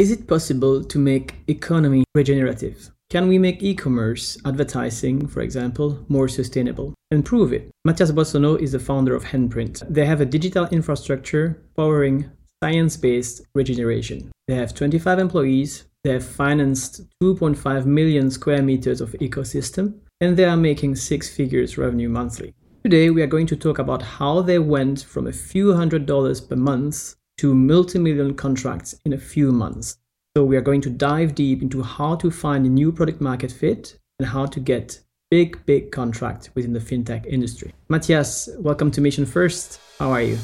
Is it possible to make economy regenerative? Can we make e commerce advertising, for example, more sustainable? And prove it. Mathias Boissonot is the founder of Handprint. They have a digital infrastructure powering science based regeneration. They have 25 employees, they have financed 2.5 million square meters of ecosystem, and they are making six figures revenue monthly. Today, we are going to talk about how they went from a few hundred dollars per month to multi million contracts in a few months. So, we are going to dive deep into how to find a new product market fit and how to get big, big contract within the fintech industry. Mathias, welcome to Mission First. How are you?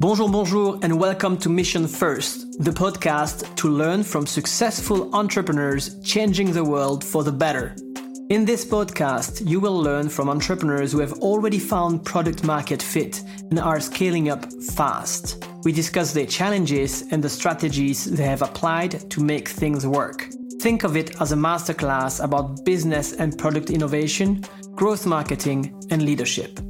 Bonjour, bonjour, and welcome to Mission First, the podcast to learn from successful entrepreneurs changing the world for the better. In this podcast, you will learn from entrepreneurs who have already found product market fit and are scaling up fast. We discuss their challenges and the strategies they have applied to make things work. Think of it as a masterclass about business and product innovation, growth marketing, and leadership.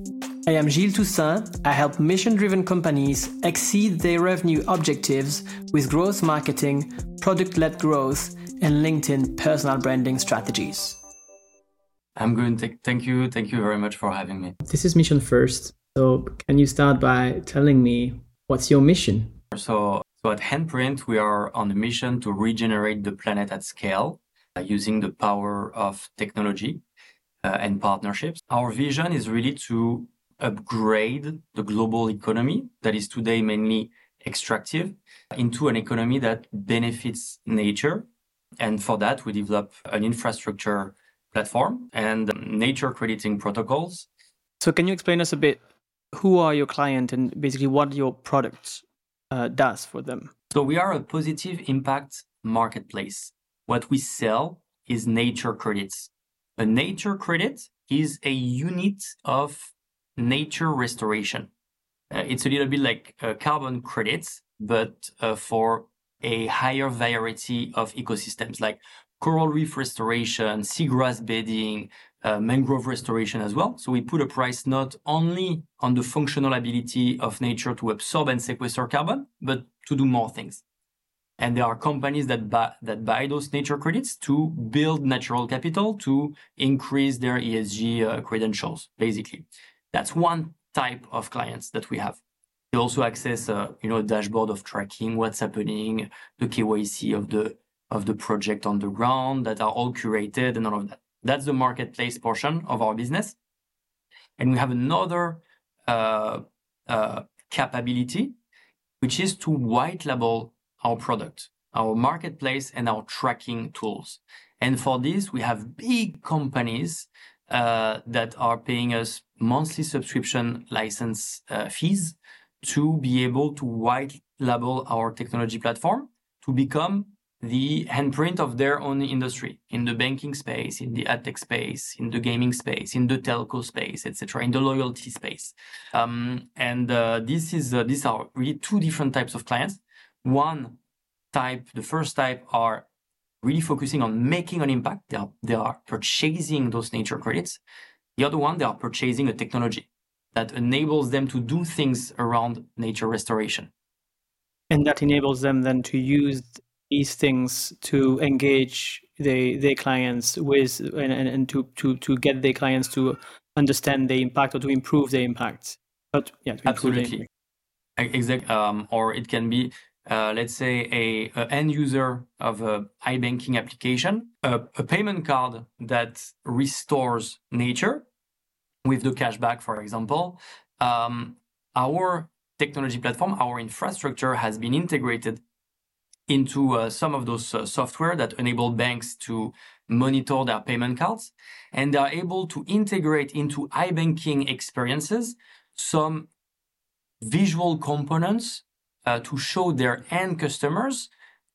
I am Gilles Toussaint. I help mission driven companies exceed their revenue objectives with growth marketing, product led growth, and LinkedIn personal branding strategies. I'm good. Thank you. Thank you very much for having me. This is Mission First. So, can you start by telling me what's your mission? So, so at Handprint, we are on a mission to regenerate the planet at scale uh, using the power of technology uh, and partnerships. Our vision is really to upgrade the global economy that is today mainly extractive into an economy that benefits nature. And for that, we develop an infrastructure platform and nature crediting protocols. So, can you explain us a bit who are your client and basically what your product uh, does for them? So, we are a positive impact marketplace. What we sell is nature credits. A nature credit is a unit of nature restoration. Uh, it's a little bit like uh, carbon credits, but uh, for a higher variety of ecosystems like coral reef restoration, seagrass bedding, uh, mangrove restoration as well. So we put a price not only on the functional ability of nature to absorb and sequester carbon, but to do more things. And there are companies that buy, that buy those nature credits to build natural capital to increase their ESG uh, credentials, basically. That's one type of clients that we have. They also access, uh, you know, a dashboard of tracking what's happening, the KYC of the of the project on the ground that are all curated and all of that. That's the marketplace portion of our business. And we have another uh, uh, capability, which is to white label our product, our marketplace, and our tracking tools. And for this, we have big companies uh, that are paying us monthly subscription license fees to be able to white label our technology platform to become the handprint of their own industry in the banking space, in the ad tech space, in the gaming space, in the telco space, etc., in the loyalty space. Um, and uh, this is uh, these are really two different types of clients. One type, the first type, are really focusing on making an impact. They are, they are purchasing those nature credits. The other one, they are purchasing a technology that enables them to do things around nature restoration. And that enables them then to use these things to engage the, their clients with and, and, and to, to, to get their clients to understand the impact or to improve the impact. But yeah, absolutely. Exactly. Um, or it can be uh, let's say a, a, end user of a iBanking application, a, a, payment card that restores nature with the cashback, for example, um, our technology platform, our infrastructure has been integrated into uh, some of those uh, software that enable banks to monitor their payment cards and they are able to integrate into iBanking experiences some visual components uh, to show their end customers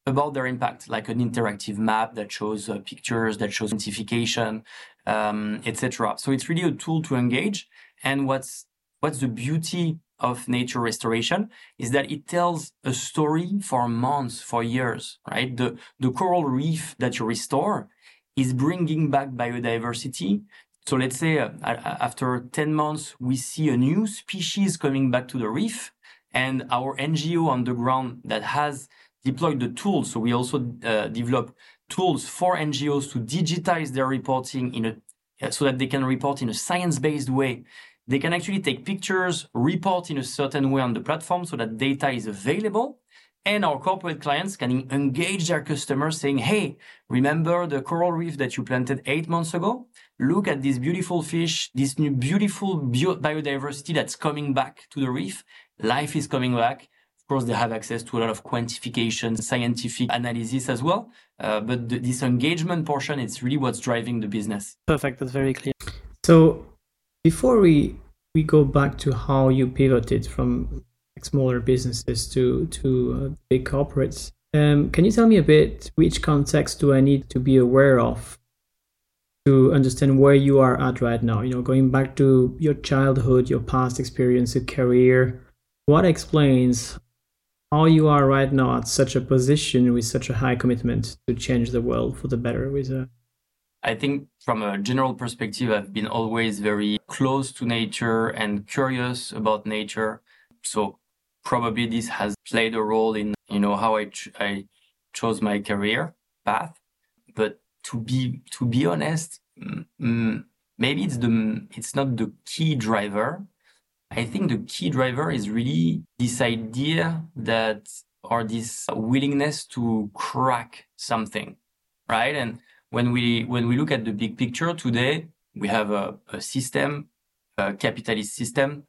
about their impact, like an interactive map that shows uh, pictures, that shows identification, um, etc. So it's really a tool to engage. And what's what's the beauty of nature restoration is that it tells a story for months, for years, right? The the coral reef that you restore is bringing back biodiversity. So let's say uh, after 10 months, we see a new species coming back to the reef and our NGO on the ground that has deployed the tools. So we also uh, develop tools for NGOs to digitize their reporting in a uh, so that they can report in a science-based way. They can actually take pictures, report in a certain way on the platform so that data is available. And our corporate clients can engage their customers saying, Hey, remember the coral reef that you planted eight months ago? Look at this beautiful fish, this new beautiful bio- biodiversity that's coming back to the reef. Life is coming back Of course, they have access to a lot of quantification, scientific analysis as well. Uh, but the, this engagement portion, it's really what's driving the business. Perfect. That's very clear. So before we we go back to how you pivoted from smaller businesses to to uh, big corporates, um, can you tell me a bit which context do I need to be aware of to understand where you are at right now? You know, going back to your childhood, your past experience, your career. What explains how you are right now at such a position with such a high commitment to change the world for the better with a I think from a general perspective, I've been always very close to nature and curious about nature. So probably this has played a role in, you know, how I, ch- I chose my career path. But to be, to be honest, mm, maybe it's the, it's not the key driver, I think the key driver is really this idea that or this willingness to crack something, right? And when we when we look at the big picture today, we have a, a system, a capitalist system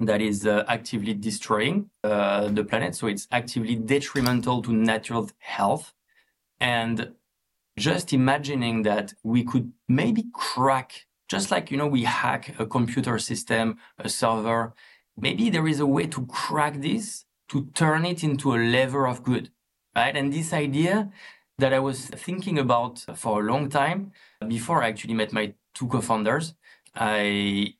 that is uh, actively destroying uh, the planet. So it's actively detrimental to natural health. And just imagining that we could maybe crack just like, you know, we hack a computer system, a server, maybe there is a way to crack this to turn it into a lever of good, right? And this idea that I was thinking about for a long time before I actually met my two co-founders, I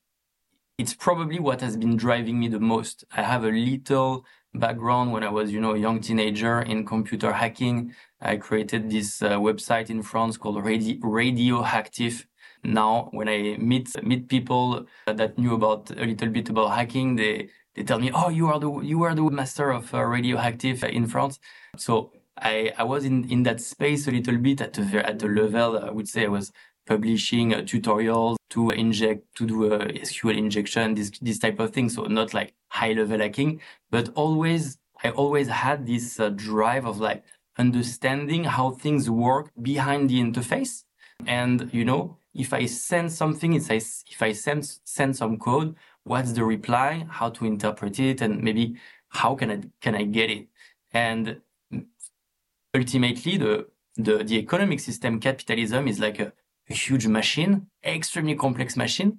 it's probably what has been driving me the most. I have a little background when I was, you know, a young teenager in computer hacking. I created this uh, website in France called Radio, Radioactive now when I meet meet people that knew about a little bit about hacking, they they tell me, "Oh, you are the you are the master of uh, radioactive in France." So I I was in in that space a little bit at the at the level I would say I was publishing uh, tutorials to inject to do a SQL injection this this type of thing. So not like high level hacking, but always I always had this uh, drive of like understanding how things work behind the interface and you know if I send something, if I, if I send, send some code, what's the reply, how to interpret it, and maybe how can I, can I get it? And ultimately, the, uh, the, the economic system capitalism is like a, a huge machine, extremely complex machine.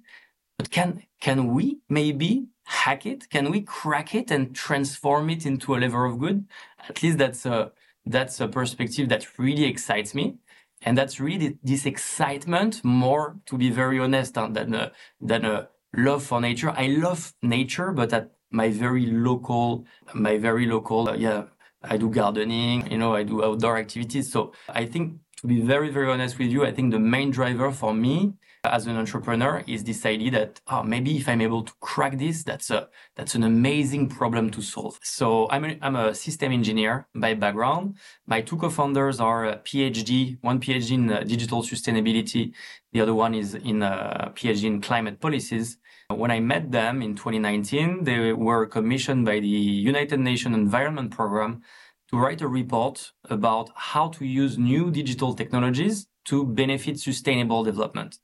But can, can we maybe hack it? Can we crack it and transform it into a lever of good? At least that's a, that's a perspective that really excites me and that's really this excitement more to be very honest uh, than a, than a love for nature i love nature but at my very local my very local uh, yeah i do gardening you know i do outdoor activities so i think to be very very honest with you i think the main driver for me as an entrepreneur is this idea that oh, maybe if I'm able to crack this, that's a that's an amazing problem to solve. So I'm a, I'm a system engineer by background. My two co-founders are a PhD, one PhD in uh, digital sustainability, the other one is in a uh, PhD in climate policies. Uh, when I met them in 2019, they were commissioned by the United Nations Environment Program to write a report about how to use new digital technologies to benefit sustainable development.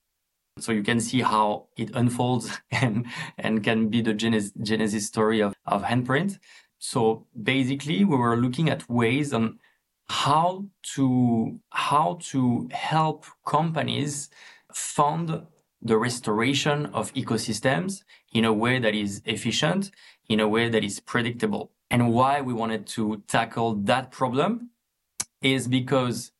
So you can see how it unfolds and, and can be the genesis, genesis story of, of handprint. So basically we were looking at ways on how to, how to help companies fund the restoration of ecosystems in a way that is efficient, in a way that is predictable. And why we wanted to tackle that problem is because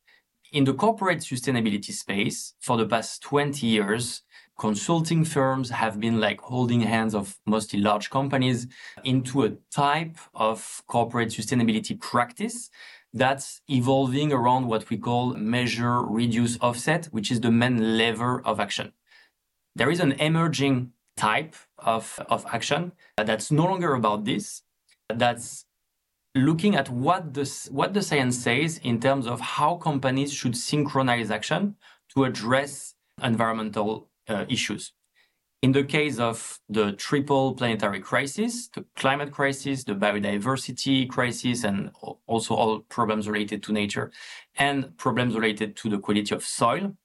in the corporate sustainability space, for the past 20 years, consulting firms have been like holding hands of mostly large companies into a type of corporate sustainability practice that's evolving around what we call measure, reduce, offset, which is the main lever of action. There is an emerging type of, of action that's no longer about this. That's looking at what the, what the science says in terms of how companies should synchronize action to address environmental uh, issues. In the case of the triple planetary crisis, the climate crisis, the biodiversity crisis, and also all problems related to nature and problems related to the quality of soil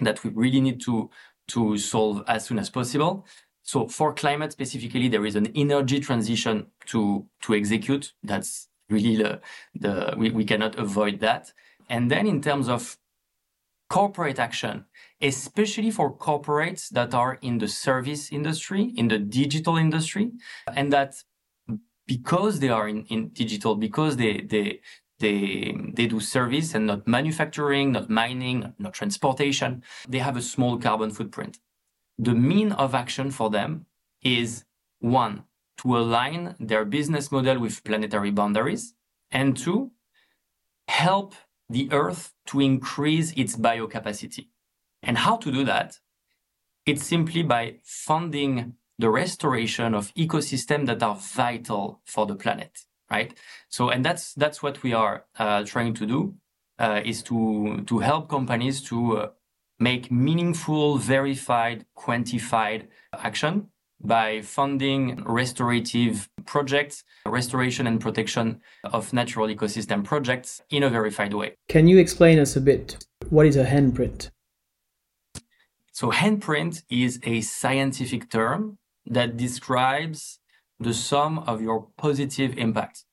that we really need to, to solve as soon as possible. So for climate specifically, there is an energy transition to, to execute. That's really the, the we, we cannot avoid that. And then in terms of corporate action, especially for corporates that are in the service industry, in the digital industry, and that because they are in, in digital, because they, they, they, they do service and not manufacturing, not mining, not transportation, they have a small carbon footprint. The mean of action for them is one, to align their business model with planetary boundaries, and two, help the Earth to increase its biocapacity. And how to do that? It's simply by funding the restoration of ecosystems that are vital for the planet, right? So, and that's that's what we are uh, trying to do, uh, is to to help companies to uh, make meaningful, verified, quantified action by funding restorative projects, restoration and protection of natural ecosystem projects in a verified way. Can you explain us a bit what is a handprint? So handprint is a scientific term that describes the sum of your positive impact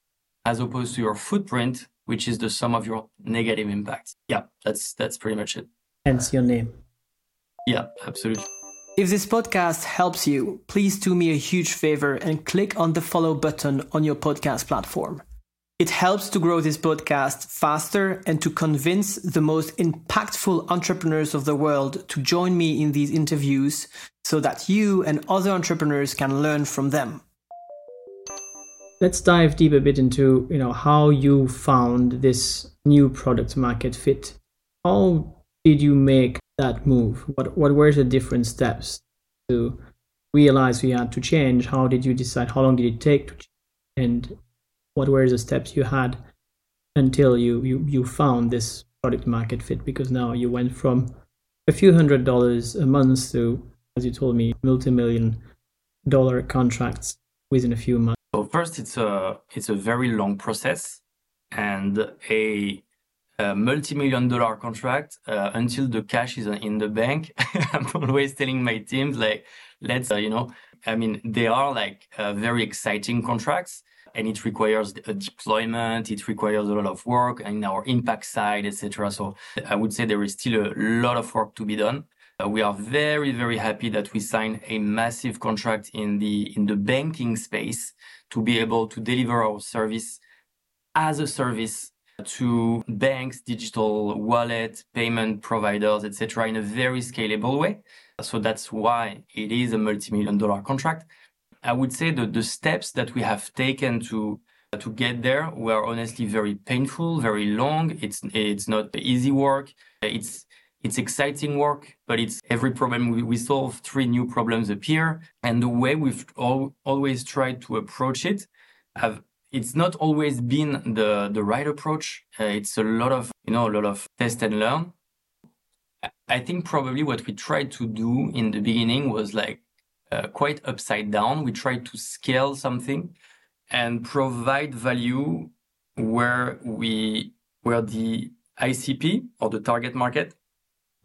as opposed to your footprint, which is the sum of your negative impact. Yeah, that's that's pretty much it. Hence your name. Yeah, absolutely. If this podcast helps you, please do me a huge favor and click on the follow button on your podcast platform. It helps to grow this podcast faster and to convince the most impactful entrepreneurs of the world to join me in these interviews so that you and other entrepreneurs can learn from them. Let's dive deep a bit into, you know, how you found this new product market fit. How did you make that move? What what were the different steps to realize you had to change? How did you decide? How long did it take to change? And what were the steps you had until you you, you found this product market fit? Because now you went from a few hundred dollars a month to, as you told me, multi-million dollar contracts within a few months. So first, it's a it's a very long process, and a a multi-million dollar contract uh, until the cash is in the bank. I'm always telling my teams like, let's, uh, you know, I mean, they are like uh, very exciting contracts and it requires a deployment. It requires a lot of work and our impact side, etc. So I would say there is still a lot of work to be done. Uh, we are very, very happy that we signed a massive contract in the, in the banking space to be able to deliver our service as a service to banks, digital wallet, payment providers, etc., in a very scalable way. So that's why it is a multi-million dollar contract. I would say that the steps that we have taken to to get there were honestly very painful, very long. It's it's not easy work. It's it's exciting work, but it's every problem we, we solve, three new problems appear. And the way we've all, always tried to approach it have it's not always been the the right approach. Uh, it's a lot of you know a lot of test and learn. I think probably what we tried to do in the beginning was like uh, quite upside down. We tried to scale something and provide value where we where the ICP or the target market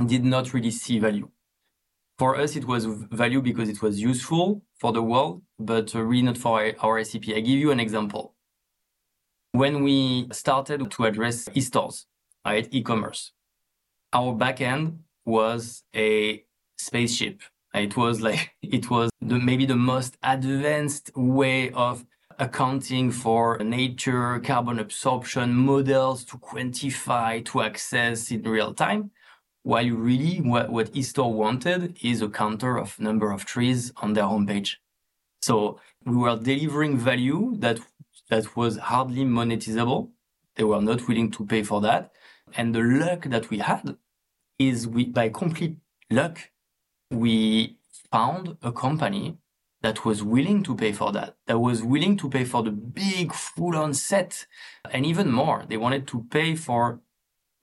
did not really see value. For us, it was value because it was useful for the world, but uh, really not for our ICP. I give you an example when we started to address e-stores, right, e-commerce, our backend was a spaceship. It was like it was the, maybe the most advanced way of accounting for nature, carbon absorption models to quantify, to access in real time. While really what, what eStore wanted is a counter of number of trees on their homepage. So we were delivering value that that was hardly monetizable. They were not willing to pay for that. And the luck that we had is we, by complete luck, we found a company that was willing to pay for that, that was willing to pay for the big full on set and even more. They wanted to pay for,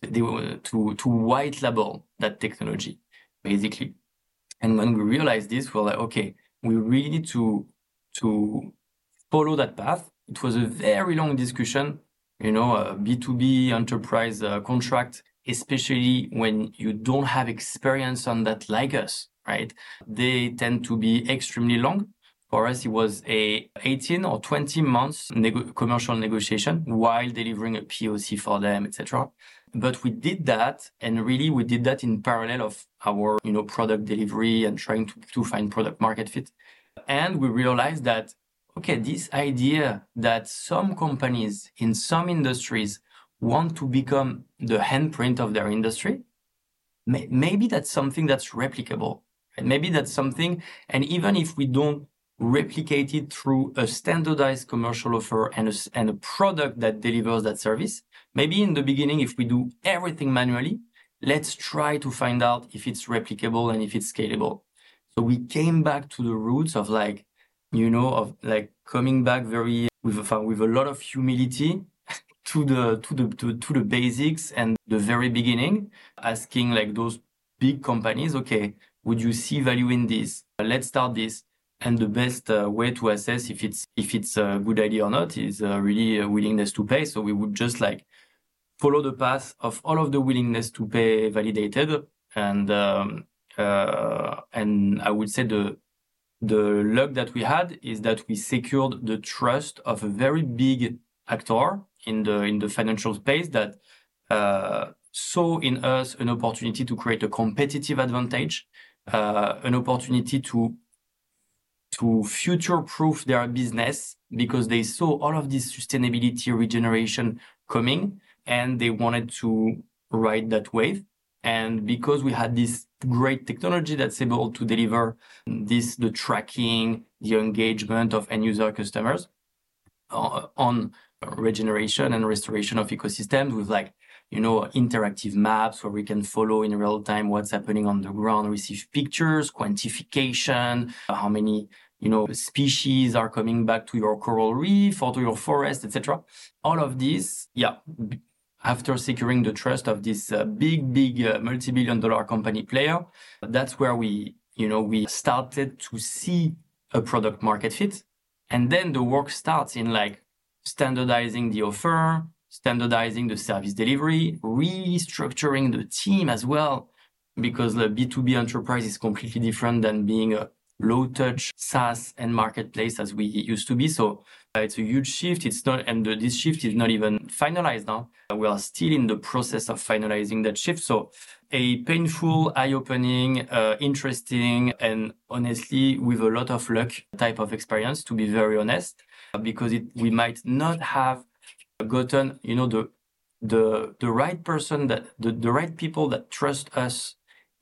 they were to, to white label that technology, basically. And when we realized this, we're like, okay, we really need to, to follow that path. It was a very long discussion, you know, a B2B enterprise uh, contract, especially when you don't have experience on that like us, right? They tend to be extremely long. For us, it was a 18 or 20 months commercial negotiation while delivering a POC for them, etc. But we did that, and really we did that in parallel of our, you know, product delivery and trying to, to find product market fit. And we realized that okay, this idea that some companies in some industries want to become the handprint of their industry, may, maybe that's something that's replicable. And maybe that's something, and even if we don't replicate it through a standardized commercial offer and a, and a product that delivers that service, maybe in the beginning, if we do everything manually, let's try to find out if it's replicable and if it's scalable. So we came back to the roots of like, you know, of like coming back very with a, with a lot of humility to the to the to, to the basics and the very beginning, asking like those big companies, okay, would you see value in this? Let's start this. And the best uh, way to assess if it's if it's a good idea or not is uh, really a willingness to pay. So we would just like follow the path of all of the willingness to pay validated, and um, uh, and I would say the the luck that we had is that we secured the trust of a very big actor in the in the financial space that uh, saw in us an opportunity to create a competitive advantage, uh, an opportunity to to future proof their business because they saw all of this sustainability regeneration coming and they wanted to ride that wave. And because we had this great technology that's able to deliver this, the tracking, the engagement of end user customers uh, on regeneration and restoration of ecosystems with like, you know, interactive maps where we can follow in real time what's happening on the ground, receive pictures, quantification, how many you know species are coming back to your coral reef or to your forest etc all of this yeah after securing the trust of this uh, big, big uh, multi-billion dollar company player, that's where we, you know, we started to see a product market fit. And then the work starts in like standardizing the offer, standardizing the service delivery, restructuring the team as well, because the B2B enterprise is completely different than being a low touch SaaS and marketplace as we used to be. So uh, it's a huge shift. It's not, and the, this shift is not even finalized now. We are still in the process of finalizing that shift. So a painful, eye-opening, uh, interesting, and honestly, with a lot of luck type of experience, to be very honest, because it, we might not have gotten, you know, the, the, the right person that, the, the right people that trust us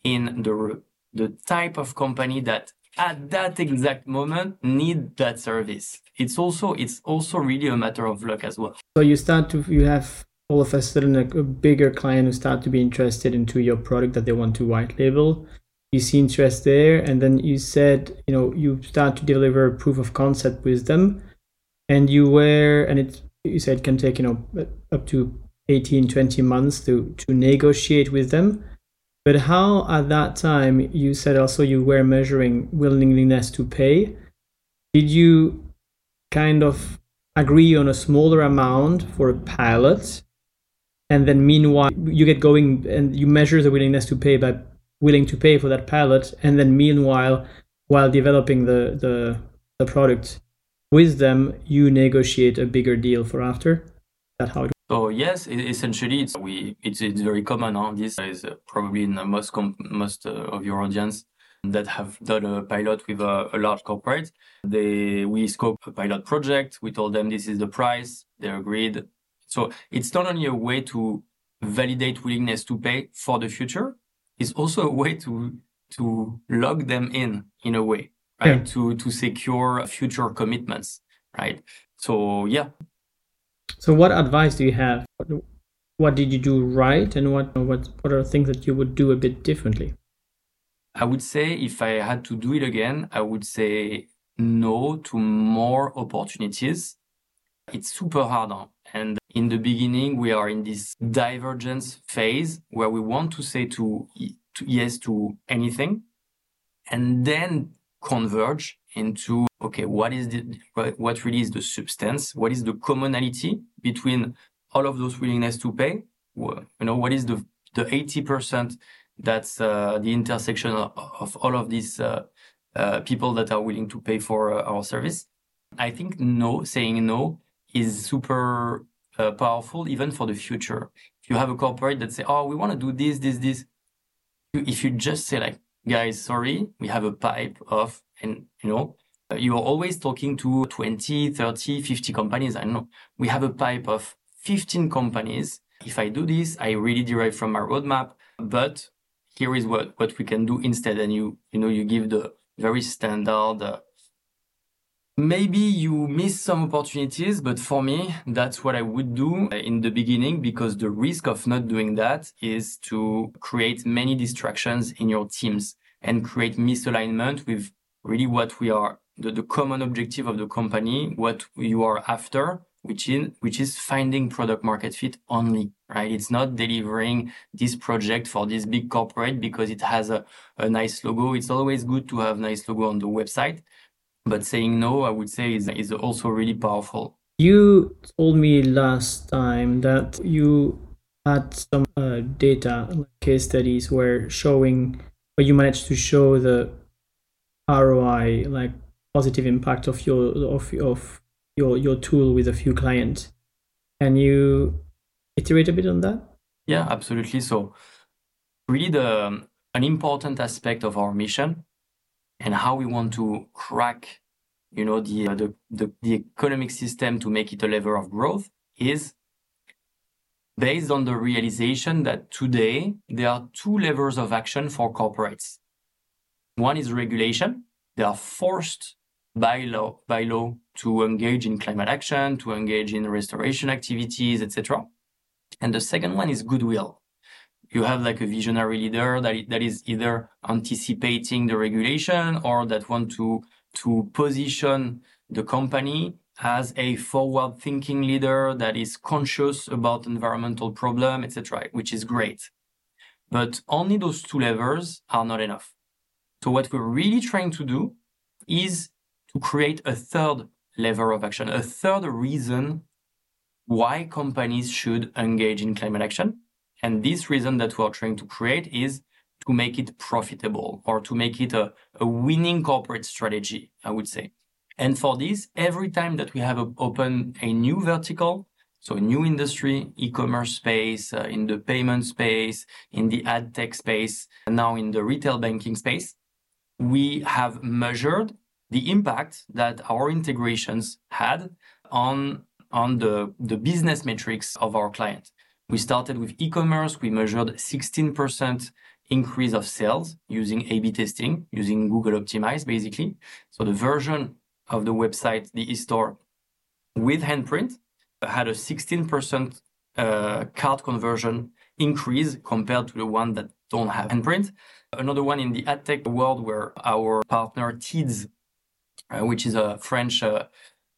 in the, the type of company that at that exact moment need that service. It's also it's also really a matter of luck as well. So you start to you have all of a sudden a, a bigger client who start to be interested into your product that they want to white label. You see interest there, and then you said you know you start to deliver proof of concept with them, and you were and it you said can take you know up to 18 20 months to to negotiate with them but how at that time you said also you were measuring willingness to pay? Did you kind of agree on a smaller amount for a pilot? And then meanwhile you get going and you measure the willingness to pay by willing to pay for that pilot and then meanwhile while developing the, the, the product with them you negotiate a bigger deal for after that how it so yes, essentially, it's we it's it's very common. Huh? This is uh, probably in most most uh, of your audience that have done a pilot with a, a, large corporate. They we scope a pilot project. We told them this is the price. They agreed. So it's not only a way to validate willingness to pay for the future. It's also a way to to log them in in a way, right? Yeah. To to secure future commitments, right? So yeah, so, what advice do you have? What did you do right, and what what what are things that you would do a bit differently? I would say if I had to do it again, I would say no to more opportunities. It's super hard. Huh? And in the beginning, we are in this divergence phase where we want to say to, to yes to anything and then converge into okay what is the what really is the substance? What is the commonality between all of those willingness to pay? You know what is the the 80% that's uh, the intersection of, all of these uh, uh, people that are willing to pay for uh, our service? I think no saying no is super uh, powerful even for the future. If you have a corporate that say oh we want to do this this this if you just say like guys sorry we have a pipe of and you know you are always talking to 20 30 50 companies i know. We have a pipe of 15 companies. If i do this i really derive from my roadmap but here is what what we can do instead and you you know you give the very standard uh, maybe you miss some opportunities but for me that's what i would do in the beginning because the risk of not doing that is to create many distractions in your teams and create misalignment with really what we are the, the common objective of the company what you are after which is which is finding product market fit only right? It's not delivering this project for this big corporate because it has a, a nice logo. It's always good to have nice logo on the website but saying no i would say is, is also really powerful. You told me last time that you had some uh, data case studies where showing but you managed to show the ROI, like positive impact of your of of your your tool with a few clients. Can you iterate a bit on that? Yeah, absolutely. So really the um, an important aspect of our mission and how we want to crack you know the, uh, the the the economic system to make it a lever of growth is based on the realization that today there are two levers of action for corporates one is regulation. They are forced by law, by law to engage in climate action, to engage in restoration activities, etc. And the second one is goodwill. You have like a visionary leader that, that is either anticipating the regulation or that want to, to position the company as a forward thinking leader that is conscious about environmental problem, etc., which is great. But only those two levers are not enough. So what we're really trying to do is to create a third lever of action, a third reason why companies should engage in climate action. And this reason that we're trying to create is to make it profitable or to make it a, a winning corporate strategy, I would say. And for this, every time that we have a, open a new vertical, so a new industry, e-commerce space, uh, in the payment space, in the ad tech space, and now in the retail banking space, we have measured the impact that our integrations had on, on the, the business metrics of our client. We started with e-commerce. We measured 16% increase of sales using A-B testing, using Google Optimize, basically. So the version of the website, the e-store with handprint had a 16% uh, card conversion increase compared to the one that don't have handprint. Another one in the ad tech world where our partner Teads, uh, which is a French uh,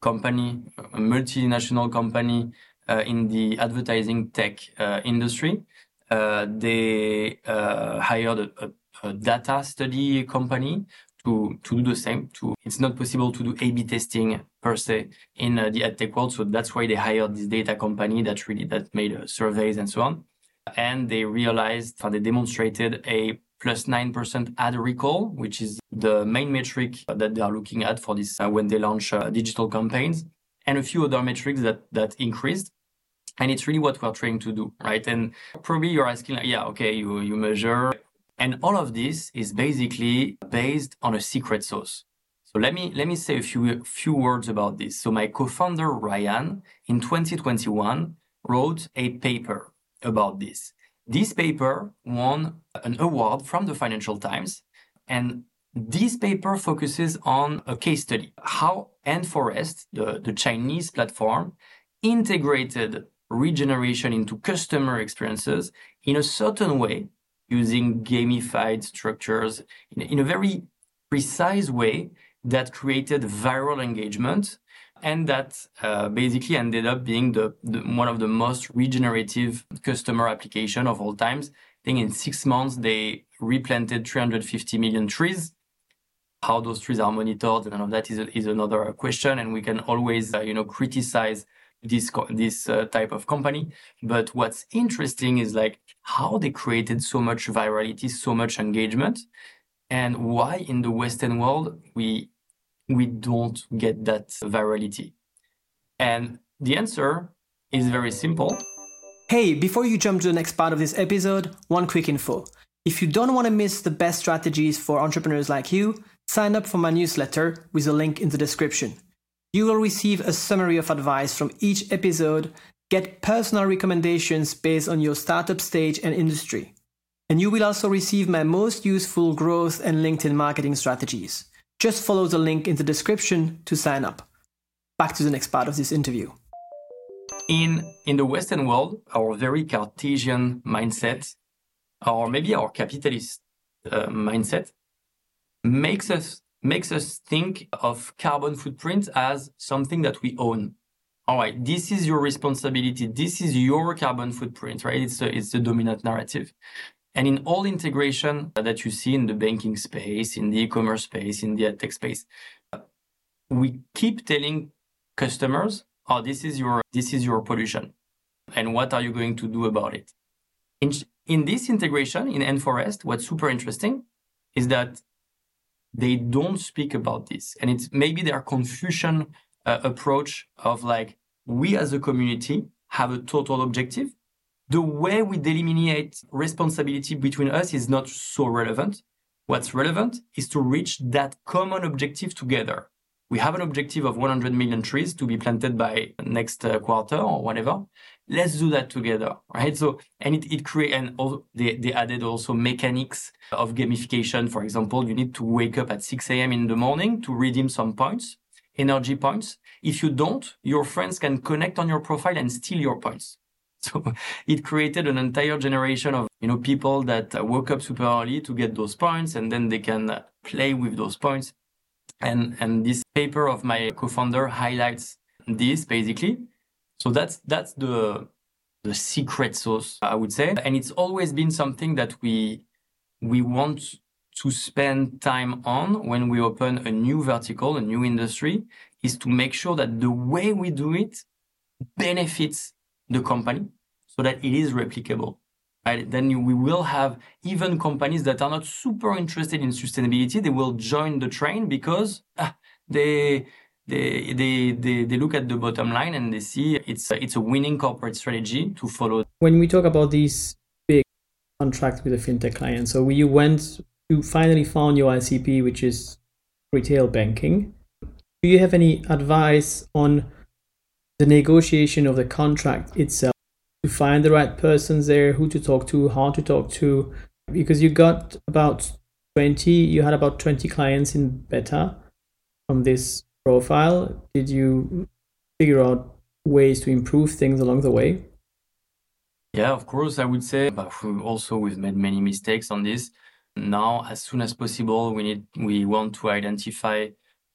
company, a multinational company uh, in the advertising tech uh, industry, uh, they hired a, a, a, data study company to, to do the same. To It's not possible to do A-B testing per se in the ad tech world. So that's why they hired this data company that really that made surveys and so on. And they realized, or they demonstrated a plus 9% ad recall, which is the main metric that they are looking at for this uh, when they launch uh, digital campaigns, and a few other metrics that, that increased. And it's really what we're trying to do, right? And probably you're asking, like, yeah, okay, you, you measure. And all of this is basically based on a secret sauce. So let me let me say a few few words about this. So my co-founder Ryan in 2021 wrote a paper about this. This paper won an award from the Financial Times, and this paper focuses on a case study how Ant Forest, the, the Chinese platform, integrated regeneration into customer experiences in a certain way using gamified structures in, in a very precise way that created viral engagement and that uh, basically ended up being the, the, one of the most regenerative customer application of all times. I think in six months they replanted 350 million trees. How those trees are monitored and all of that is, is another question, and we can always uh, you know criticize this this uh, type of company. But what's interesting is like how they created so much virality, so much engagement, and why in the Western world we we don't get that virality. And the answer is very simple. Hey, before you jump to the next part of this episode, one quick info. If you don't want to miss the best strategies for entrepreneurs like you, sign up for my newsletter with a link in the description. You will receive a summary of advice from each episode, get personal recommendations based on your startup stage and industry. And you will also receive my most useful growth and LinkedIn marketing strategies. Just follow the link in the description to sign up. Back to the next part of this interview. In, in the Western world, our very Cartesian mindset, or maybe our capitalist uh, mindset, makes us makes us think of carbon footprint as something that we own. All right, this is your responsibility. This is your carbon footprint, right? It's the, it's the dominant narrative. And in all integration that you see in the banking space, in the e-commerce space, in the tech space, we keep telling customers, "Oh, this is your this is your pollution, and what are you going to do about it?" In in this integration in Ant Forest, what's super interesting is that they don't speak about this. And it's maybe their Confucian uh, approach of like, we as a community have a total objective. The way we delineate responsibility between us is not so relevant. What's relevant is to reach that common objective together. We have an objective of 100 million trees to be planted by next uh, quarter or whatever let's do that together, right? So, and it, it create, and also they, they added also mechanics of gamification. For example, you need to wake up at 6 a.m. in the morning to redeem some points, energy points. If you don't, your friends can connect on your profile and steal your points. So it created an entire generation of, you know, people that uh, woke up super early to get those points and then they can uh, play with those points. And, and this paper of my co-founder highlights this basically so that's that's the the secret sauce, I would say. And it's always been something that we we want to spend time on when we open a new vertical, a new industry, is to make sure that the way we do it benefits the company so that it is replicable. Right? Then we will have even companies that are not super interested in sustainability. They will join the train because ah, they they, they, they, they look at the bottom line and they see it's a, it's a winning corporate strategy to follow. When we talk about these big contracts with the fintech clients, so we went, you finally found your ICP, which is retail banking. Do you have any advice on the negotiation of the contract itself to find the right persons there, who to talk to, how to talk to? Because you got about 20, you had about 20 clients in beta from this profile, did you figure out ways to improve things along the way? Yeah, of course, I would say, but also we've made many mistakes on this. Now, as soon as possible, we need we want to identify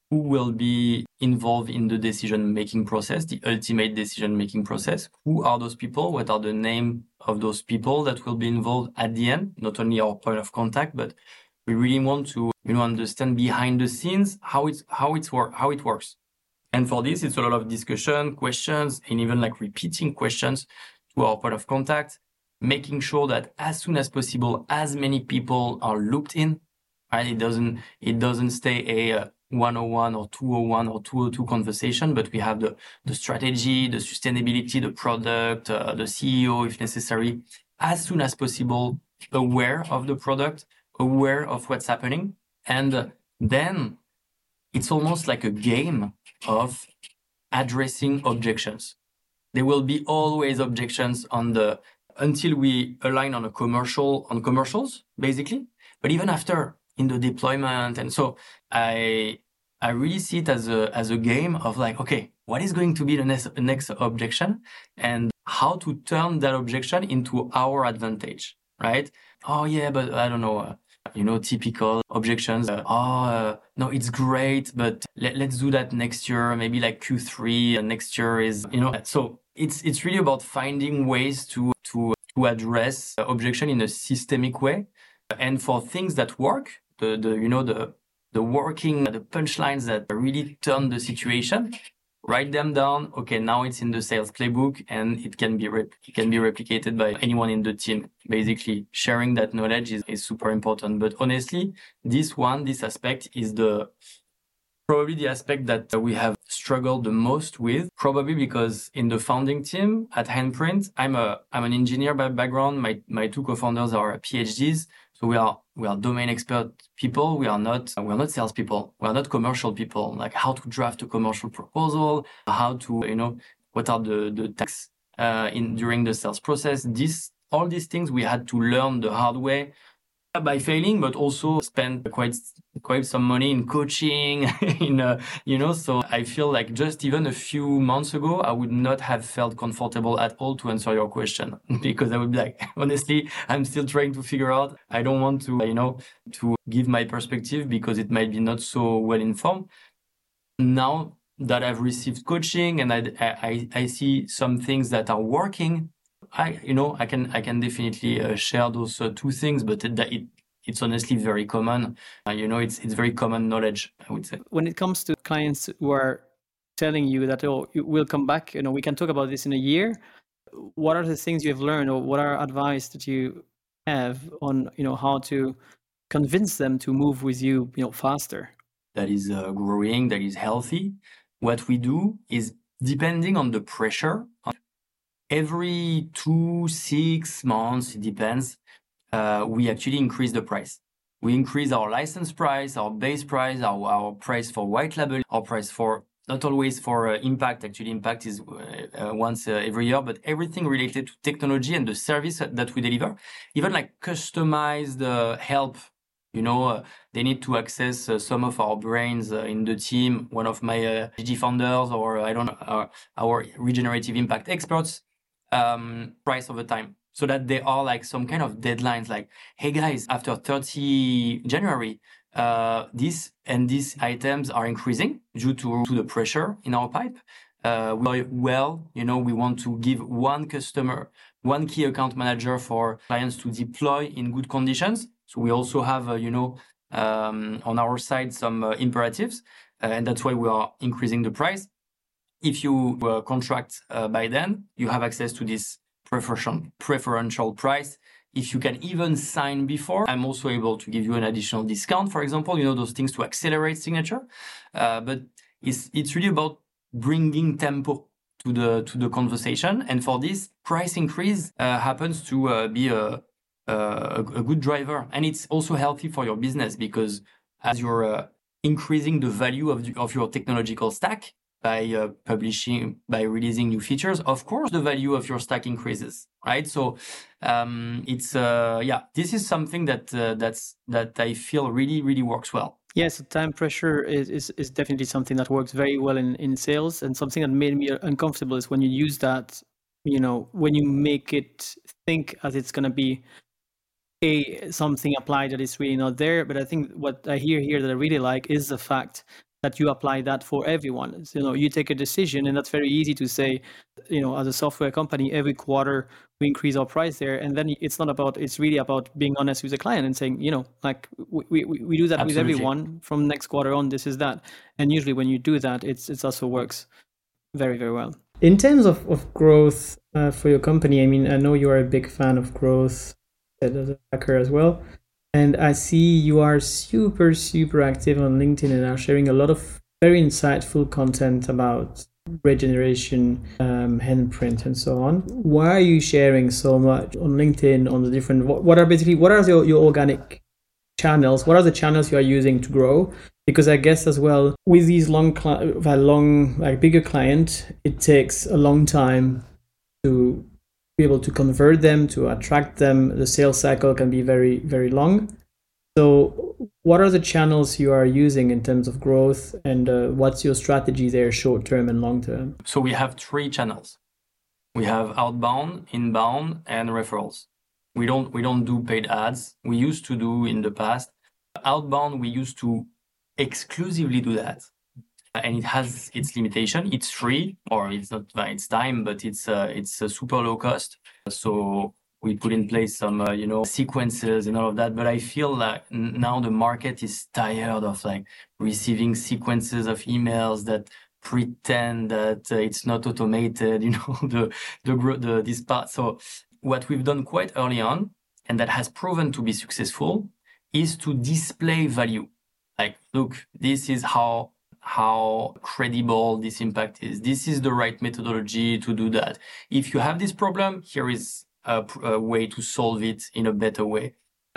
who will be involved in the decision making process, the ultimate decision making process. Who are those people? What are the name of those people that will be involved at the end? Not only our point of contact, but we really want to you know understand behind the scenes how it's how it's work how it works and for this it's a lot of discussion questions and even like repeating questions to our point of contact making sure that as soon as possible as many people are looped in right it doesn't it doesn't stay a 101 or 201 or 202 conversation but we have the the strategy the sustainability the product uh, the ceo if necessary as soon as possible aware of the product aware of what's happening. And then it's almost like a game of addressing objections. There will be always objections on the until we align on a commercial on commercials, basically. But even after in the deployment, and so I I really see it as a as a game of like, okay, what is going to be the next next objection, and how to turn that objection into our advantage, right? Oh yeah, but I don't know. Uh, you know, typical objections. Uh, oh, uh, no, it's great, but let, us do that next year. Maybe like Q3 next year is, you know, so it's, it's really about finding ways to, to, to address uh, objection in a systemic way. And for things that work, the, the, you know, the, the working, the punchlines that really turn the situation, write them down. Okay, now it's in the sales playbook and it can be rep- it can be replicated by anyone in the team. Basically, sharing that knowledge is, is super important. But honestly, this one, this aspect is the probably the aspect that we have struggled the most with probably because in the founding team at handprint i'm a i'm an engineer by background my my two co-founders are phds so we are we are domain expert people. We are not we are not salespeople. We are not commercial people. Like how to draft a commercial proposal, how to you know what are the the tasks uh, in during the sales process. This all these things we had to learn the hard way by failing, but also spend quite quite some money in coaching, in uh, you know. So I feel like just even a few months ago, I would not have felt comfortable at all to answer your question because I would be like, honestly, I'm still trying to figure out. I don't want to, you know, to give my perspective because it might be not so well informed. Now that I've received coaching and I, I, I see some things that are working I, you know, I can, I can definitely uh, share those uh, two things, but it, it, it's honestly very common. Uh, you know, it's, it's very common knowledge, I would say. When it comes to clients who are telling you that, oh, we'll come back, you know, we can talk about this in a year. What are the things you have learned or what are advice that you have on, you know, how to convince them to move with you, you know, faster? That is uh, growing, that is healthy. What we do is depending on the pressure every two, six months, it depends, uh, we actually increase the price. We increase our license price, our base price, our, our price for white label, our price for not always for uh, impact. Actually, impact is uh, uh once uh, every year, but everything related to technology and the service that we deliver, even like customized uh, help. You know, they need to access some of our brains in the team. One of my GG founders, or I don't know, our regenerative impact experts um, price over time. So that there are like some kind of deadlines like hey guys after 30 january uh, this and these items are increasing due to, to the pressure in our pipe. Uh, we well you know we want to give one customer one key account manager for clients to deploy in good conditions. So we also have uh, you know um, on our side some uh, imperatives uh, and that's why we are increasing the price if you uh, contract uh, by then, you have access to this preferential, preferential price. If you can even sign before, I'm also able to give you an additional discount, for example, you know, those things to accelerate signature. Uh, but it's, it's really about bringing tempo to the, to the conversation. And for this, price increase uh, happens to uh, be a, a, a, good driver. And it's also healthy for your business because as you're uh, increasing the value of, the, of your technological stack, by uh, publishing by releasing new features. Of course the value of your stack increases right? So um, it's uh, yeah this is something that uh, that's that i feel really really works well. Yes time pressure is, is, is definitely something that works very well in, in sales. And something that made me uncomfortable is when you use that you know when you make it think as it's going to be a something applied that is really not there. But i think what i hear here that i really like is the fact that you apply that for everyone. So, you know, you take a decision, and that's very easy to say. You know, as a software company, every quarter we increase our price there, and then it's not about. It's really about being honest with the client and saying, you know, like we we, we do that Absolutely. with everyone from next quarter on. This is that, and usually when you do that, it's it also works very very well. In terms of of growth uh, for your company, I mean, I know you are a big fan of growth as a hacker as well. And I see you are super, super active on LinkedIn and are sharing a lot of very insightful content about regeneration, um, handprint, and so on. Why are you sharing so much on LinkedIn on the different? What, what are basically what are your, your organic channels? What are the channels you are using to grow? Because I guess as well with these long, long like bigger client, it takes a long time to be able to convert them, to attract them. The sales cycle can be very, very long. So, what are the channels you are using in terms of growth, and uh, what's your strategy there, short term and long term? So, we have three channels we have outbound, inbound, and referrals. We don't we don't do paid ads. We used to do in the past. Outbound, we used to exclusively do that. And it has its limitation. It's free, or it's not. It's time, but it's uh, it's super low cost. So we put in place some uh, you know sequences and all of that but i feel like now the market is tired of like receiving sequences of emails that pretend that uh, it's not automated you know the the the this part so what we've done quite early on and that has proven to be successful is to display value like look this is how how credible this impact is this is the right methodology to do that if you have this problem here is a, a way to solve it in a better way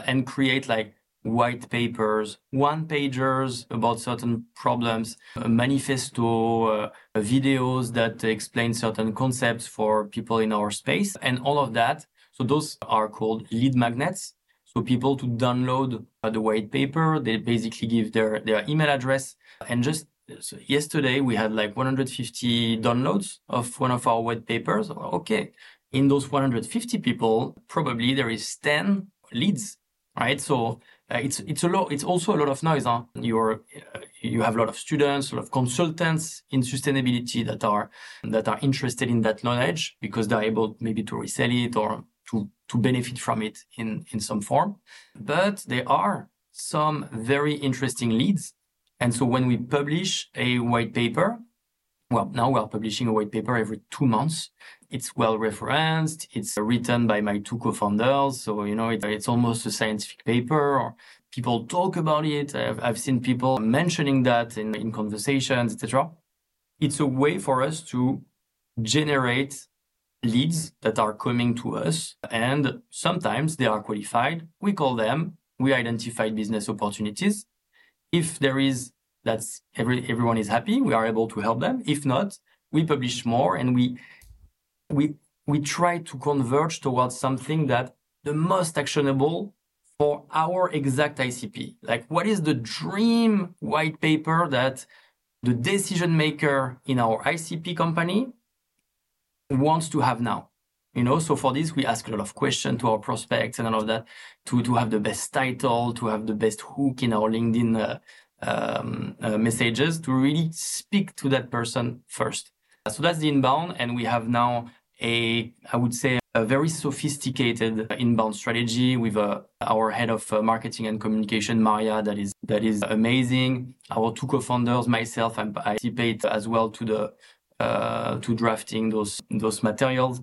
and create like white papers, one pagers about certain problems, a manifesto, uh, videos that explain certain concepts for people in our space, and all of that. So those are called lead magnets. So people to download uh, the white paper, they basically give their, their email address and just so yesterday we had like 150 downloads of one of our white papers. Okay, in those 150 people, probably there is 10 leads, right? So uh, it's it's a lot. It's also a lot of noise. Huh? You're uh, you have a lot of students, a lot of consultants in sustainability that are that are interested in that knowledge because they're able maybe to resell it or to to benefit from it in in some form. But there are some very interesting leads, and so when we publish a white paper, well, now we are publishing a white paper every two months it's well referenced. It's written by my two co-founders. So, you know, it, it's almost a scientific paper or people talk about it. I've, I've seen people mentioning that in, in conversations, etc. It's a way for us to generate leads that are coming to us. And sometimes they are qualified. We call them, we identify business opportunities. If there is that's every everyone is happy, we are able to help them. If not, we publish more and we we we try to converge towards something that the most actionable for our exact ICP. Like what is the dream white paper that the decision maker in our ICP company wants to have now? You know, so for this, we ask a lot of questions to our prospects and all of that to, to have the best title, to have the best hook in our LinkedIn uh, um, uh, messages, to really speak to that person first. So that's the inbound. And we have now a, I would say, a very sophisticated inbound strategy with uh, our head of uh, marketing and communication, Maria, that is that is amazing. Our two co-founders, myself, I participate as well to the uh, to drafting those those materials.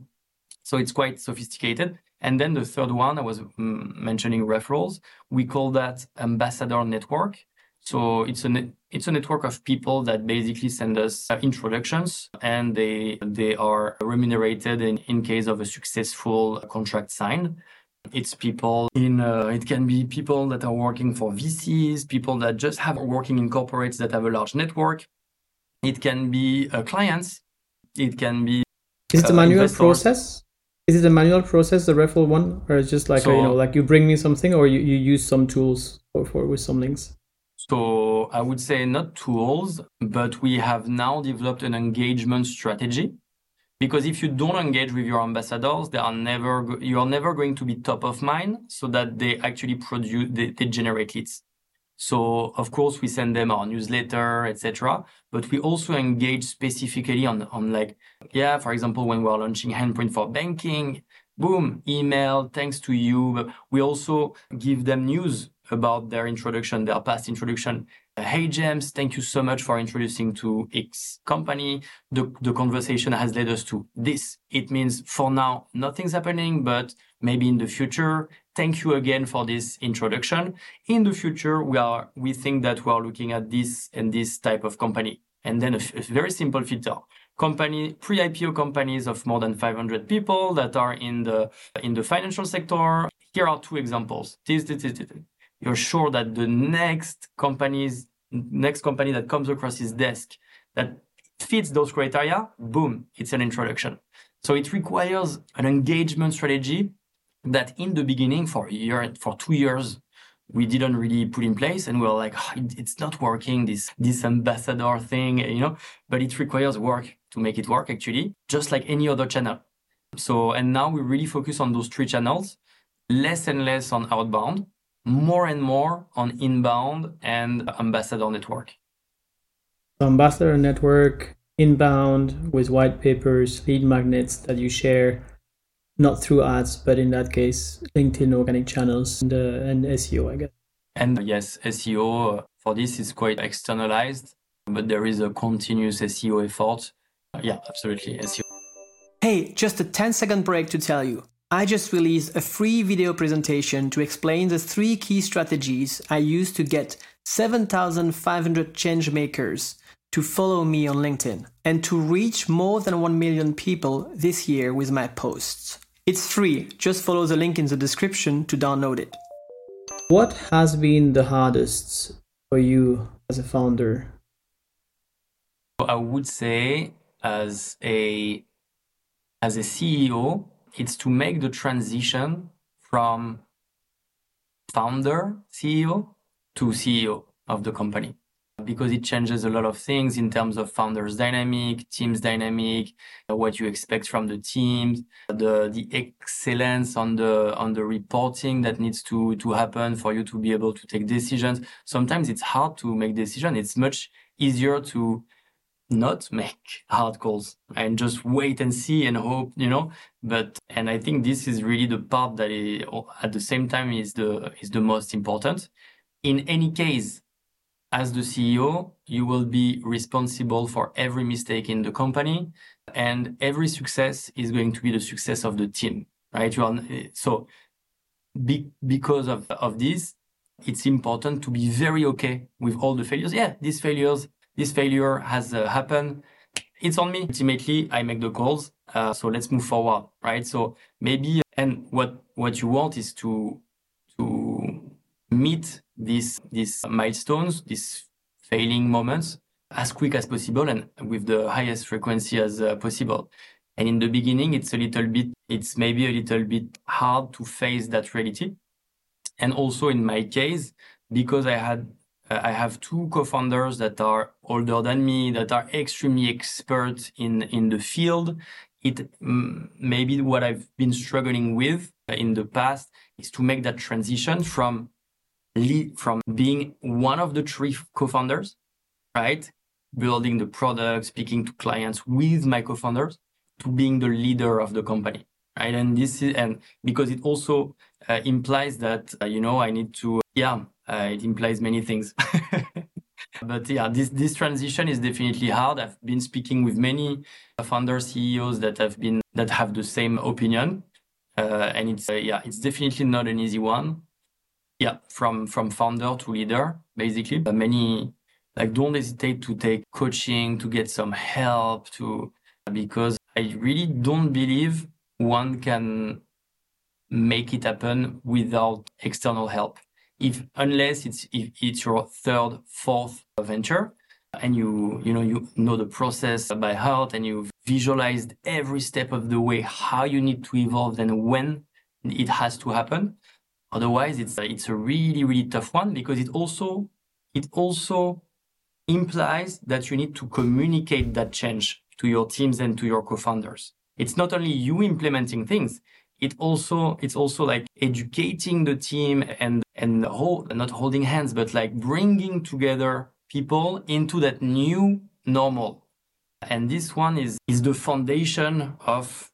So it's quite sophisticated. And then the third one, I was mm, mentioning referrals. We call that ambassador network. So it's a it's a network of people that basically send us uh, introductions, and they they are remunerated in, in case of a successful contract signed. It's people in uh, it can be people that are working for VCs, people that just have working in corporates that have a large network. It can be uh, clients. It can be. Is it a uh, manual investors. process? Is it a manual process, the referral one, or it's just like so, a, you know, like you bring me something, or you, you use some tools for, for with some links? So I would say not tools, but we have now developed an engagement strategy. Because if you don't engage with your ambassadors, they are never you are never going to be top of mind, so that they actually produce they, they generate leads. So of course we send them our newsletter, etc. But we also engage specifically on on like yeah, for example, when we're launching handprint for banking, boom, email, thanks to you. We also give them news about their introduction, their past introduction. Hey, James, thank you so much for introducing to X company. The, the conversation has led us to this. It means for now, nothing's happening, but maybe in the future, thank you again for this introduction. In the future, we are, we think that we are looking at this and this type of company. And then a, a very simple filter company pre-IPO companies of more than 500 people that are in the in the financial sector. Here are two examples. This, this, this, this you're sure that the next companies next company that comes across his desk that fits those criteria boom it's an introduction so it requires an engagement strategy that in the beginning for a year for two years we didn't really put in place and we were like oh, it's not working this this ambassador thing you know but it requires work to make it work actually just like any other channel so and now we really focus on those three channels less and less on outbound, more and more on inbound and ambassador network. Ambassador network, inbound with white papers, lead magnets that you share, not through ads, but in that case, LinkedIn organic channels and, uh, and SEO, I guess. And yes, SEO for this is quite externalized, but there is a continuous SEO effort. Yeah, absolutely. SEO. Hey, just a 10 second break to tell you. I just released a free video presentation to explain the three key strategies I use to get 7,500 change makers to follow me on LinkedIn and to reach more than 1 million people this year with my posts. It's free, just follow the link in the description to download it. What has been the hardest for you as a founder? I would say as a as a CEO, it's to make the transition from founder CEO to CEO of the company because it changes a lot of things in terms of founders dynamic, teams dynamic, what you expect from the teams, the the excellence on the on the reporting that needs to to happen for you to be able to take decisions. Sometimes it's hard to make decisions. It's much easier to not make hard calls and just wait and see and hope, you know. But and I think this is really the part that is, at the same time is the is the most important. In any case, as the CEO, you will be responsible for every mistake in the company, and every success is going to be the success of the team, right? You are so be, because of of this, it's important to be very okay with all the failures. Yeah, these failures this failure has uh, happened. It's on me. Ultimately, I make the calls. Uh, so let's move forward, right? So maybe, and what, what you want is to, to meet these, these milestones, these failing moments as quick as possible and with the highest frequency as uh, possible. And in the beginning, it's a little bit, it's maybe a little bit hard to face that reality. And also in my case, because I had I have two co-founders that are older than me, that are extremely expert in, in the field. It maybe what I've been struggling with in the past is to make that transition from lead, from being one of the three co-founders, right? Building the product, speaking to clients with my co-founders to being the leader of the company, right? And this is, and because it also uh, implies that, uh, you know, I need to, yeah, uh, it implies many things. but yeah, this this transition is definitely hard. I've been speaking with many founder CEOs that have been that have the same opinion, uh, and it's uh, yeah, it's definitely not an easy one. Yeah, from from founder to leader, basically. But many like don't hesitate to take coaching to get some help to because I really don't believe one can make it happen without external help if unless it's if it's your third, fourth venture, and you you know you know the process by heart and you've visualized every step of the way how you need to evolve and when it has to happen. Otherwise, it's it's a really really tough one because it also it also implies that you need to communicate that change to your teams and to your co-founders. It's not only you implementing things, it also it's also like educating the team and and hold, not holding hands but like bringing together people into that new normal and this one is is the foundation of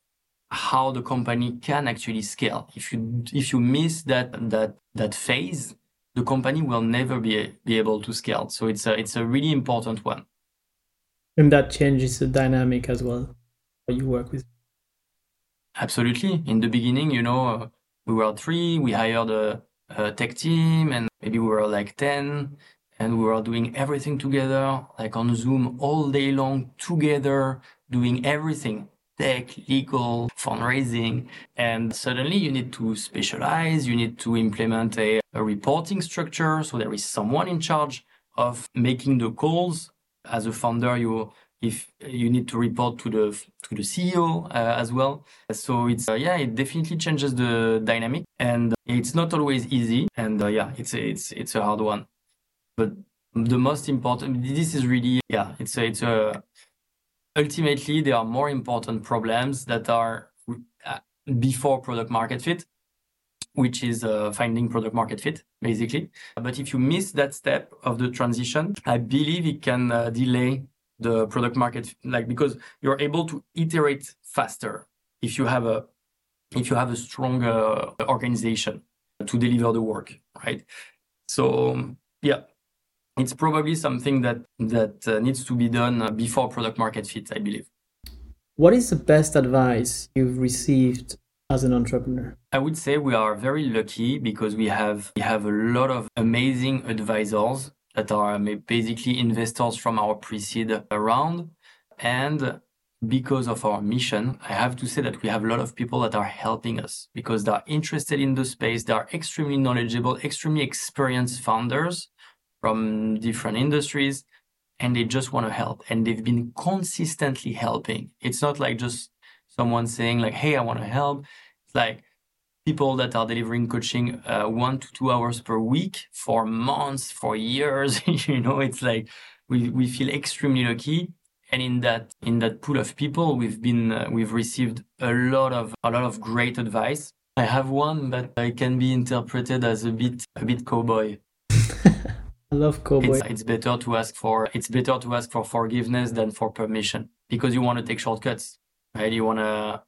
how the company can actually scale. If you if you miss that that that phase the company will never be be able to scale. So it's a it's a really important one. And that changes the dynamic as well you work with. Absolutely. In the beginning, you know, uh, we were three, we hired a, a, tech team and maybe we were like 10 and we were doing everything together, like on Zoom all day long together, doing everything tech, legal, fundraising. And suddenly you need to specialize, you need to implement a, a reporting structure. So there is someone in charge of making the calls. As a founder, you if you need to report to the to the CEO uh, as well. So it's uh, yeah, it definitely changes the dynamic, and it's not always easy. And uh, yeah, it's a, it's it's a hard one. But the most important, this is really yeah, it's a, it's a ultimately there are more important problems that are uh, before product market fit. which is uh, finding product market fit, basically. But if you miss that step of the transition, I believe it can uh, delay the product market, like because you're able to iterate faster if you have a if you have a strong organization to deliver the work, right? So yeah, it's probably something that that uh, needs to be done uh, before product market fit, I believe. What is the best advice you've received as an entrepreneur? I would say we are very lucky because we have we have a lot of amazing advisors that are basically investors from our pre-seed round and because of our mission, I have to say that we have a lot of people that are helping us because they're interested in the space. They are extremely knowledgeable, extremely experienced founders from different industries, and they just want to help. And they've been consistently helping. It's not like just someone saying like, "Hey, I want to help." It's like people that are delivering coaching uh, one to two hours per week for months, for years. you know, it's like we we feel extremely lucky and in that in that pool of people we've been uh, we've received a lot of a lot of great advice i have one that uh, can be interpreted as a bit a bit cowboy i love cowboy. It's, it's better to ask for it's better to ask for forgiveness than for permission because you want to take shortcuts right? You want to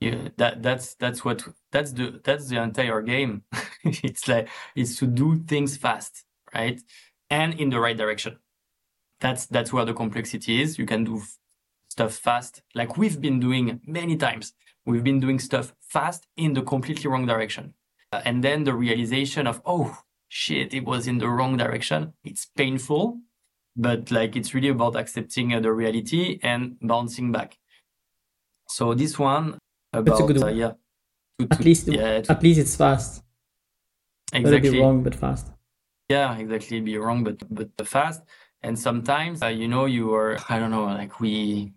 yeah, that that's that's what that's the that's the entire game. It's like it's to do things fast right? And in the right direction. That's that's where the complexity is. You can do stuff fast, like we've been doing many times. We've been doing stuff fast in the completely wrong direction, uh, and then the realization of oh shit, it was in the wrong direction. It's painful, but like it's really about accepting uh, the reality and bouncing back. So this one about a good uh, yeah, to, at least yeah, to, at least it's fast. Exactly. Be wrong but fast. Yeah, exactly. Be wrong but but fast. And sometimes, uh, you know, you are, I don't know, like we,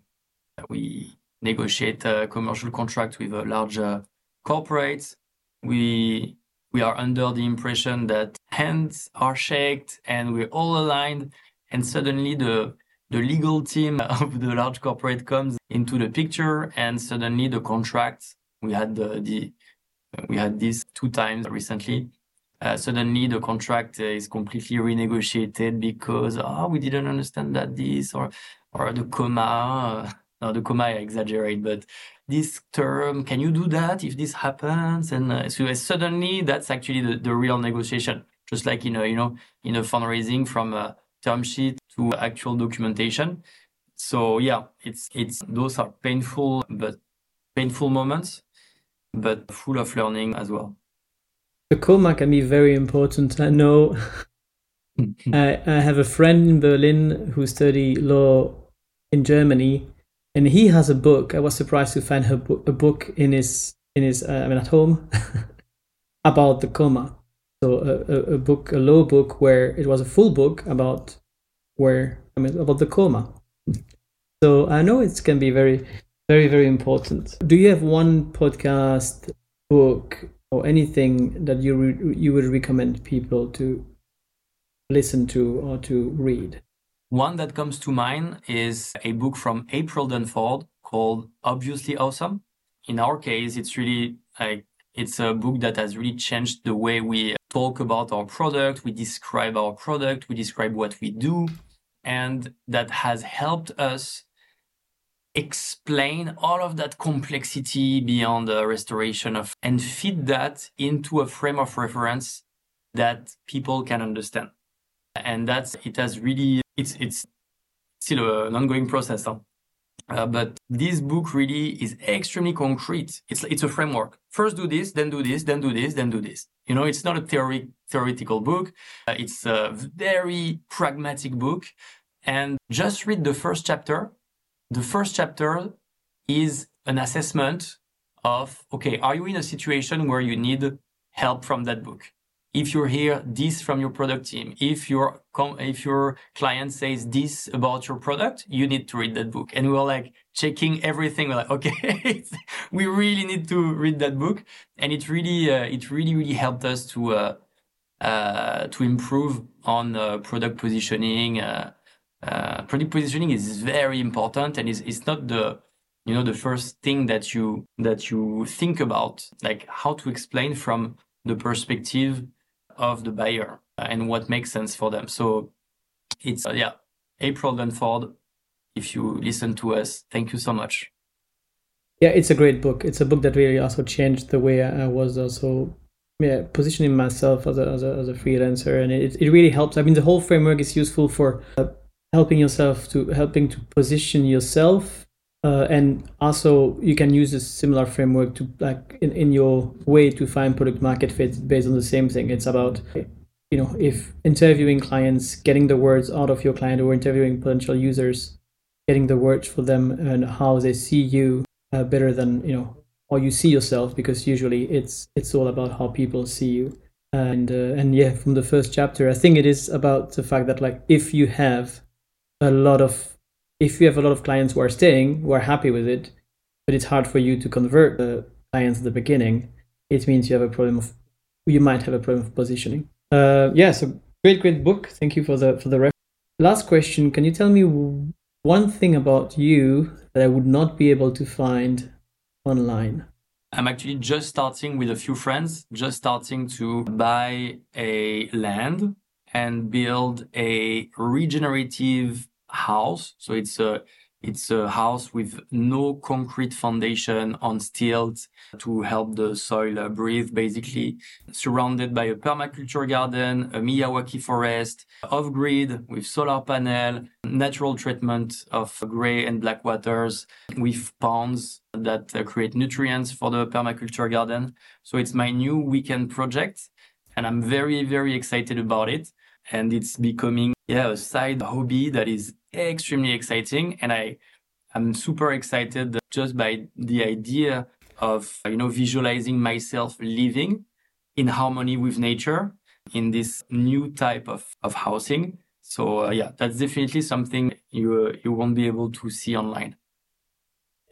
we negotiate a commercial contract with a large uh, corporate. We, we are under the impression that hands are shaked and we're all aligned. And suddenly the, the legal team of the large corporate comes into the picture and suddenly the contract, we had the, the we had this two times recently uh, suddenly the contract is completely renegotiated because oh we didn't understand that this or or the comma uh, no the comma I exaggerate but this term can you do that if this happens? And uh, so suddenly that's actually the, the real negotiation. Just like in a you know in a fundraising from a term sheet to actual documentation. So yeah it's it's those are painful but painful moments but full of learning as well. The comma can be very important. I know. I, I have a friend in Berlin who study law in Germany, and he has a book. I was surprised to find a, a book in his in his uh, I mean at home about the comma. So a, a, a, book, a law book, where it was a full book about where I mean about the comma. So I know it can be very, very, very important. Do you have one podcast, book, or anything that you re- you would recommend people to listen to or to read? One that comes to mind is a book from April Dunford called Obviously Awesome. In our case, it's really like it's a book that has really changed the way we talk about our product, we describe our product, we describe what we do, and that has helped us explain all of that complexity beyond the restoration of and fit that into a frame of reference that people can understand and that's it has really it's it's still an ongoing process huh? uh, but this book really is extremely concrete. It's it's a framework. First do this then do this then do this then do this. You know it's not a theory theoretical book. Uh, it's a very pragmatic book. And just read the first chapter. The first chapter is an assessment of okay, are you in a situation where you need help from that book? If you hear this from your product team, if your if your client says this about your product, you need to read that book. And we were like checking everything. We're like, okay, we really need to read that book, and it really uh, it really really helped us to uh, uh, to improve on uh, product positioning uh, uh, product positioning is very important and it's, it's not the you know the first thing that you that you think about like how to explain from the perspective of the buyer and what makes sense for them. So it's, uh, yeah, April Dunford. If you listen to us, thank you so much. Yeah, it's a great book. It's a book that really also changed the way I was also yeah, positioning myself as a, as a, as a freelancer. And it, it really helps. I mean, the whole framework is useful for uh, helping yourself to helping to position yourself uh, and also you can use a similar framework to like in, in your way to find product market fit based on the same thing. It's about you know if interviewing clients getting the words out of your client or interviewing potential users getting the words for them and how they see you uh, better than you know or you see yourself because usually it's it's all about how people see you. And uh, and yeah from the first chapter i think it is about the fact that like if you have a lot of if you have a lot of clients who are staying who are happy with it but it's hard for you to convert the clients at the beginning it means you have a problem of you might have a problem of positioning. Uh, yeah so great great book. Thank you for the for the ref- last question. Can you tell me one thing about you that i would not be able to find online? I'm actually just starting with a few friends, just starting to buy a land and build a regenerative house. So it's a it's a house with no concrete foundation on stilts to help the soil uh, breathe, basically surrounded by a permaculture garden, a Miyawaki forest, off grid with solar panel, natural treatment of gray and black waters with ponds that uh, create nutrients for the permaculture garden. So it's my new weekend project and I'm very, very excited about it. And it's becoming yeah, a side hobby that is extremely exciting. And I, I'm super excited just by the idea of, you know, visualizing myself living in harmony with nature in this new type of, of housing. So uh, yeah, that's definitely something you, uh, you won't be able to see online.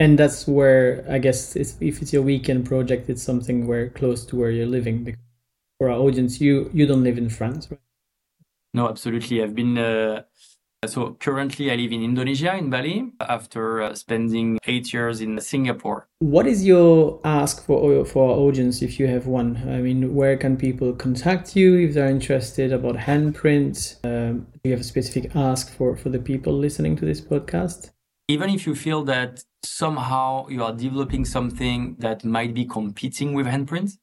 And that's where I guess it's, if it's your weekend project, it's something where close to where you're living. Because for our audience, you you don't live in France, right? No, absolutely. I've been uh, so currently I live in Indonesia in Bali after uh, spending eight years in Singapore. What is your ask for for our audience if you have one? I mean, where can people contact you if they're interested about handprint? Um, do you have a specific ask for for the people listening to this podcast? Even if you feel that somehow you are developing something that might be competing with handprint,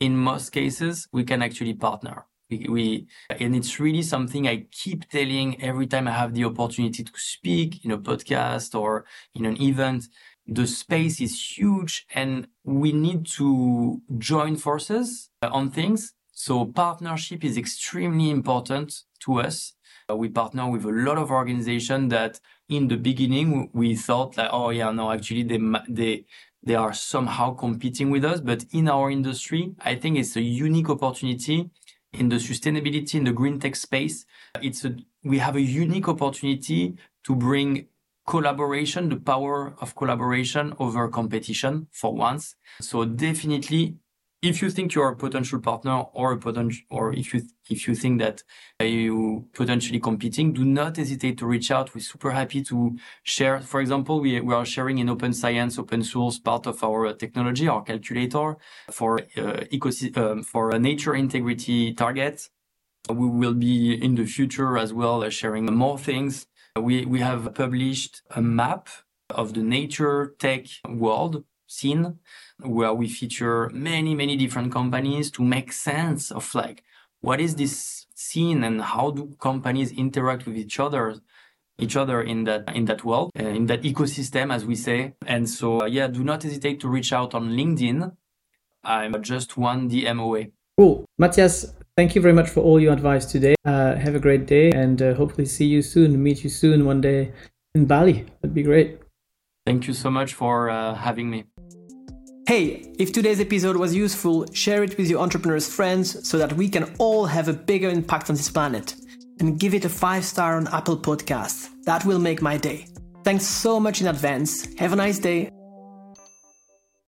in most cases we can actually partner we, and it's really something I keep telling every time I have the opportunity to speak in a podcast or in an event. The space is huge and we need to join forces on things. So partnership is extremely important to us. Uh, we partner with a lot of organizations that in the beginning we thought like, oh yeah, no, actually they, they, they are somehow competing with us. But in our industry, I think it's a unique opportunity in the sustainability in the green tech space. It's a, we have a unique opportunity to bring collaboration, the power of collaboration over competition for once. So definitely if you think you're a potential partner or a potential, or if you if you think that you potentially competing, do not hesitate to reach out. We're super happy to share. For example, we we are sharing in open science, open source part of our technology, our calculator for uh, ecosystem um, for nature integrity targets. We will be in the future as well uh, sharing more things. We we have published a map of the nature tech world scene where we feature many, many different companies to make sense of like, what is this scene and how do companies interact with each other each other in that in that world uh, in that ecosystem as we say. And so uh, yeah do not hesitate to reach out on linkedin. I'm just one dm away cool. Mathias thank you very much for all your advice today. Uh, have a great day and uh, hopefully see you soon meet you soon one day in bali. That'd be great thank you so much for uh, having me Hey, if today's episode was useful, share it with your entrepreneurs' friends so that we can all have a bigger impact on this planet. And give it a 5 star on Apple Podcasts. That will make my day. Thanks so much in advance. Have a nice day.